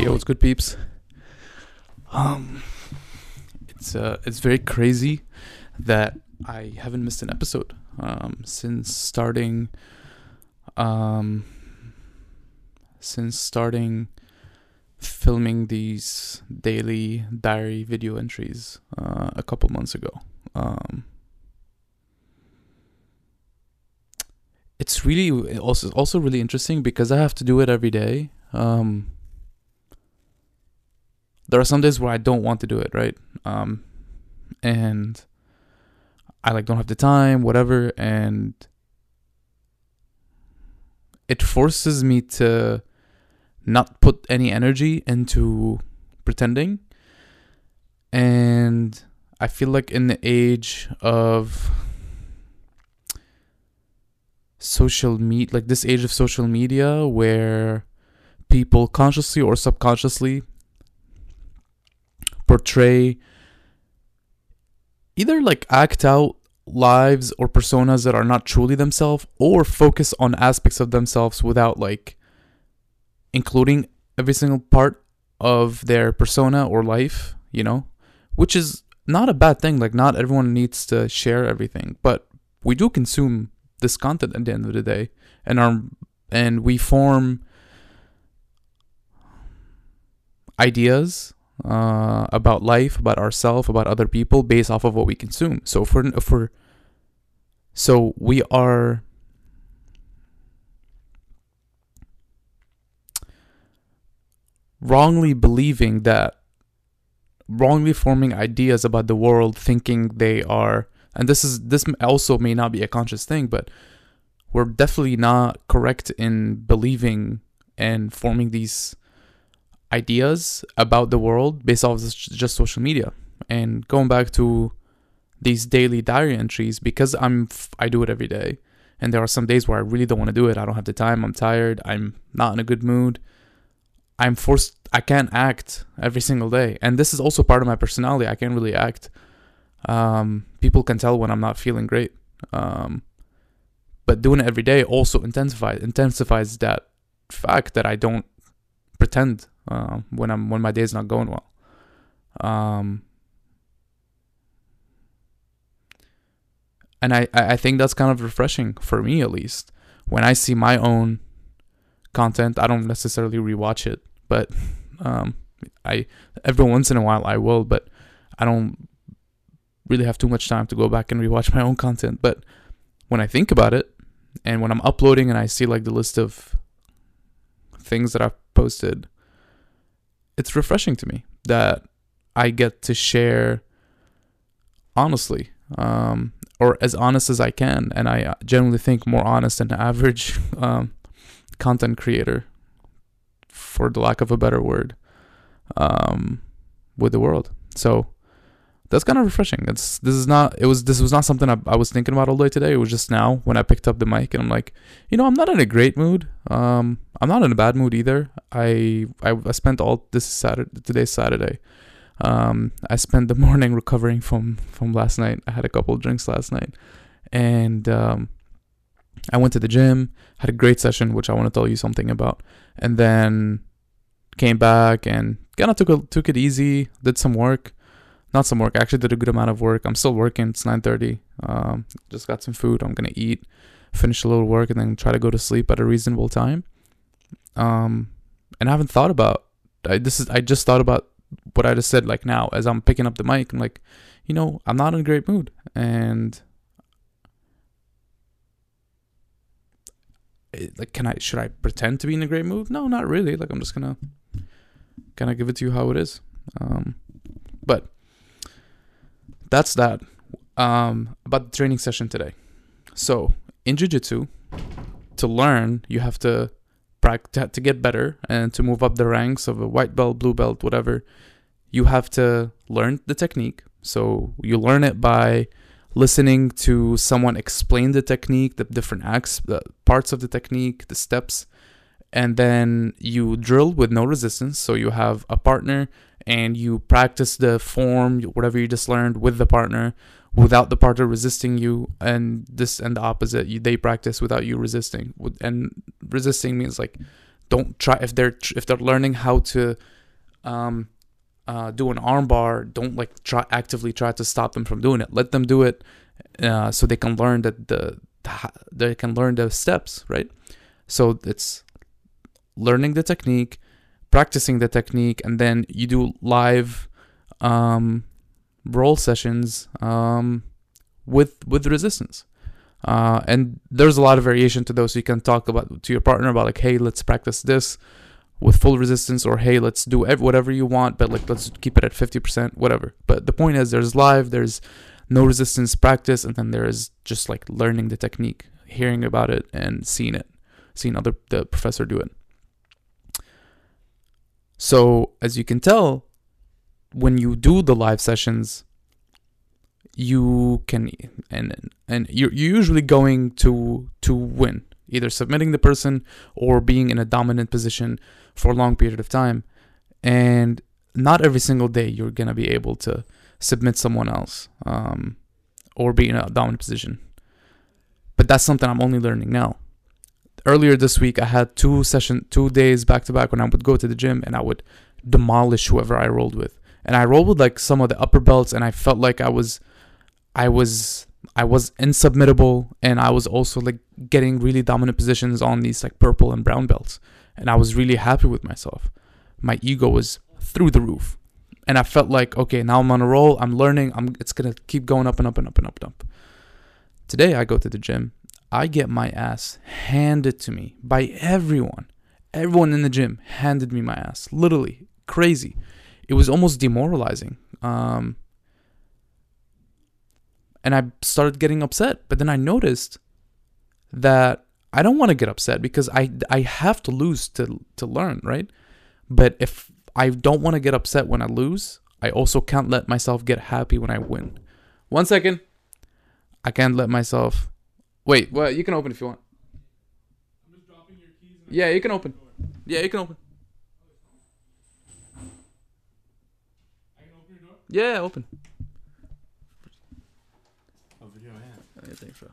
Yo, what's good, peeps? Um, it's uh, it's very crazy that I haven't missed an episode um since starting um since starting filming these daily diary video entries uh, a couple months ago. Um, it's really also also really interesting because I have to do it every day. Um, there are some days where I don't want to do it, right? Um, and I like don't have the time, whatever, and it forces me to not put any energy into pretending. And I feel like in the age of social media, like this age of social media, where people consciously or subconsciously portray either like act out lives or personas that are not truly themselves or focus on aspects of themselves without like including every single part of their persona or life, you know, which is not a bad thing. Like, not everyone needs to share everything, but we do consume this content at the end of the day, and our and we form ideas uh, about life, about ourselves, about other people based off of what we consume. So if we're, if we're so we are wrongly believing that wrongly forming ideas about the world thinking they are and this is this also may not be a conscious thing but we're definitely not correct in believing and forming these ideas about the world based off of just social media and going back to these daily diary entries because i'm i do it every day and there are some days where i really don't want to do it i don't have the time i'm tired i'm not in a good mood I'm forced I can't act every single day. And this is also part of my personality. I can't really act. Um, people can tell when I'm not feeling great. Um, but doing it every day also intensifies intensifies that fact that I don't pretend uh, when I'm when my day's not going well. Um, and I, I think that's kind of refreshing for me at least when I see my own content. I don't necessarily rewatch it, but um, I every once in a while I will, but I don't really have too much time to go back and rewatch my own content. But when I think about it, and when I'm uploading and I see like the list of things that I've posted, it's refreshing to me that I get to share honestly, um, or as honest as I can, and I generally think more honest than average um, content creator, for the lack of a better word, um, with the world. So that's kind of refreshing. It's this is not it was this was not something I, I was thinking about all day today. It was just now when I picked up the mic and I'm like, you know, I'm not in a great mood. Um, I'm not in a bad mood either. I I, I spent all this Saturday today's Saturday. Um, I spent the morning recovering from from last night. I had a couple drinks last night, and um, I went to the gym, had a great session, which I want to tell you something about, and then came back and kind of took a, took it easy, did some work, not some work. I actually did a good amount of work. I'm still working. It's 9:30. Um, just got some food. I'm gonna eat, finish a little work, and then try to go to sleep at a reasonable time. Um, and I haven't thought about. I, this is I just thought about what I just said. Like now, as I'm picking up the mic, I'm like, you know, I'm not in a great mood, and like can i should i pretend to be in a great mood no not really like i'm just gonna kind of give it to you how it is um but that's that. Um about the training session today. So in jiu-jitsu to learn you have to practice to get better and to move up the ranks of a white belt blue belt whatever you have to learn the technique. So you learn it by listening to someone explain the technique, the different acts, the parts of the technique, the steps, and then you drill with no resistance. So you have a partner and you practice the form, whatever you just learned with the partner without the partner resisting you and this and the opposite you, they practice without you resisting. And resisting means like don't try if they're if they're learning how to um uh, do an arm bar don't like try actively try to stop them from doing it. Let them do it uh, so they can learn that the they can learn the steps right? So it's learning the technique practicing the technique and then you do live um roll sessions um with with resistance. Uh and there's a lot of variation to those. So you can talk about to your partner about like hey let's practice this with full resistance or hey let's do ev- whatever you want but like let's keep it at 50% whatever. But the point is there's live there's no resistance practice and then there is just like learning the technique hearing about it and seeing it seeing other the professor do it so as you can tell when you do the live sessions you can and and you're, you're usually going to to win either submitting the person or being in a dominant position for a long period of time. And not every single day you're gonna be able to submit someone else um, or be in a dominant position. But that's something i'm only learning now earlier this week i had two session two days back to back when i would go to the gym and i would demolish whoever i rolled with. And i rolled with like some of the upper belts and i felt like i was i was i was insubmittable and i was also like getting really dominant positions on these like purple and brown belts. And i was really happy with myself. My ego was through the roof. And i felt like okay now i'm on a roll. I'm learning. I'm it's gonna keep going up and up and up and up and up. Today i go to the gym i get my ass handed to me by everyone. Everyone in the gym handed me my ass. Literally. Crazy. It was almost demoralizing. Um and i started getting upset but then i noticed that i don't want to get upset because i i have to lose to to learn right? But if i don't want to get upset when i lose i also can't let myself get happy when i win. One second. I can't let myself wait well you can open if you want yeah you can open yeah you can open yeah open Oh, video hand. I think so.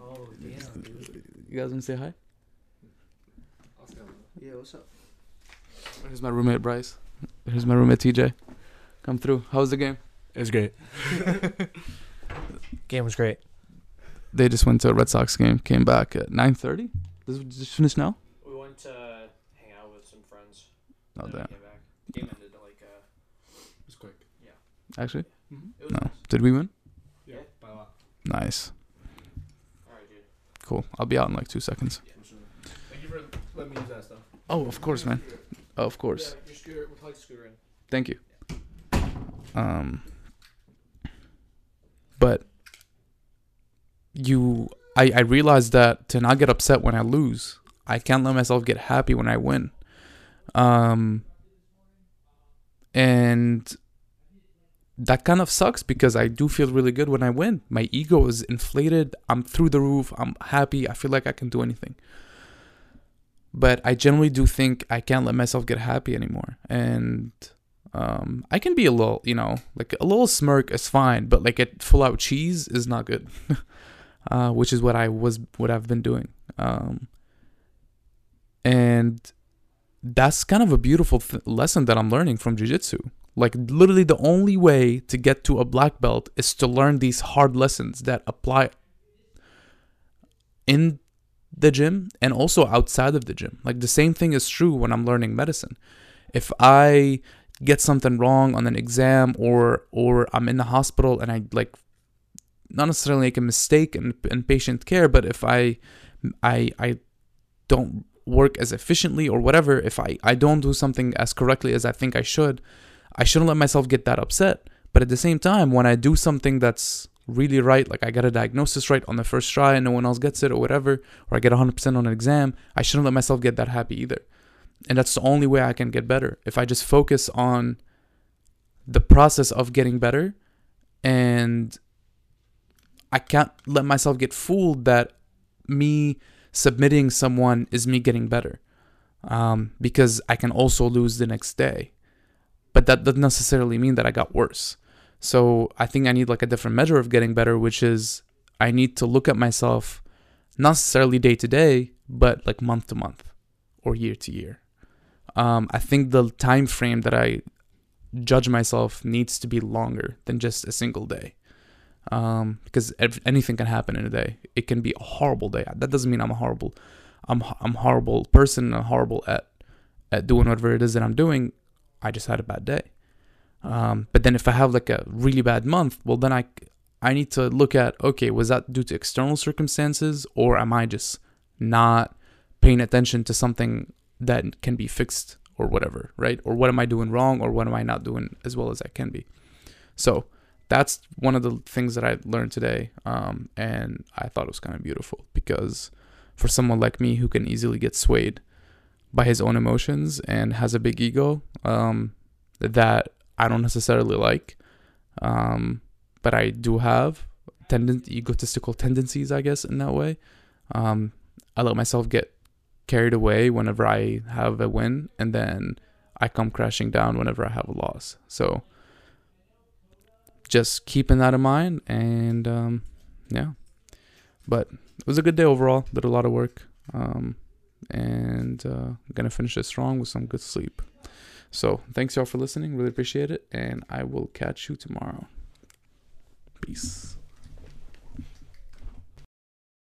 Oh, damn, dude. You guys want to say hi? Yeah, what's up? Here's my roommate Bryce. Here's my roommate TJ. Come through. How was the game? It's great. Game was great. They just went to a Red Sox game. Came back at 9:30. Does it just finish now? We went to hang out with some friends. Oh then we damn. Came back. Game ended like uh. It's quick. Yeah. Actually, It was no. nice. Did we win? Yeah, by a lot. Nice. All right, dude. Cool. I'll be out in like two seconds. For sure. Thank you for letting me use that stuff. Oh, of course, man. Oh, of course. Yeah, your scooter. We'll plug scooter in. Thank you. Um. But you, I, I realized that to not get upset when I lose, I can't let myself get happy when I win. Um. And that kind of sucks because I do feel really good when I win. My ego is inflated. I'm through the roof. I'm happy. I feel like I can do anything. But I generally do think I can't let myself get happy anymore. And um, I can be a little, you know, like a little smirk is fine, but like a full out cheese is not good. uh, which is what I was, what I've been doing. Um, and that's kind of a beautiful th- lesson that I'm learning from jujitsu. Like literally, the only way to get to a black belt is to learn these hard lessons that apply in the gym and also outside of the gym. Like the same thing is true when I'm learning medicine. If I get something wrong on an exam or or I'm in the hospital and I like not necessarily make a mistake in, in patient care, but if I I I don't work as efficiently or whatever, if I, I don't do something as correctly as I think I should, I shouldn't let myself get that upset. But at the same time, when I do something that's really right, like I get a diagnosis right on the first try and no one else gets it or whatever, or I get 100% on an exam, I shouldn't let myself get that happy either. And that's the only way I can get better. If I just focus on the process of getting better and I can't let myself get fooled that me submitting someone is me getting better um, because I can also lose the next day. But that doesn't necessarily mean that I got worse. So I think I need like a different measure of getting better, which is I need to look at myself not necessarily day to day, but like month to month or year to year. Um, I think the time frame that I judge myself needs to be longer than just a single day. Um, because ev- anything can happen in a day. It can be a horrible day. That doesn't mean I'm a horrible, I'm I'm horrible person. I'm horrible at at doing whatever it is that I'm doing. I just had a bad day. Um, but then if I have like a really bad month, well then I I need to look at okay, was that due to external circumstances or am I just not paying attention to something that can be fixed or whatever, right? Or what am I doing wrong or what am I not doing as well as I can be? So that's one of the things that I learned today. Um, and I thought it was kind of beautiful because for someone like me who can easily get swayed by his own emotions and has a big ego um, that I don't necessarily like, um, but I do have tendent egotistical tendencies, I guess, in that way. Um, I let myself get carried away whenever I have a win, and then I come crashing down whenever I have a loss. So just keeping that in mind, and um, yeah. But it was a good day overall. Did a lot of work, um, and uh, I'm gonna finish it strong with some good sleep. So thanks y'all for listening. Really appreciate it, and I will catch you tomorrow. Peace.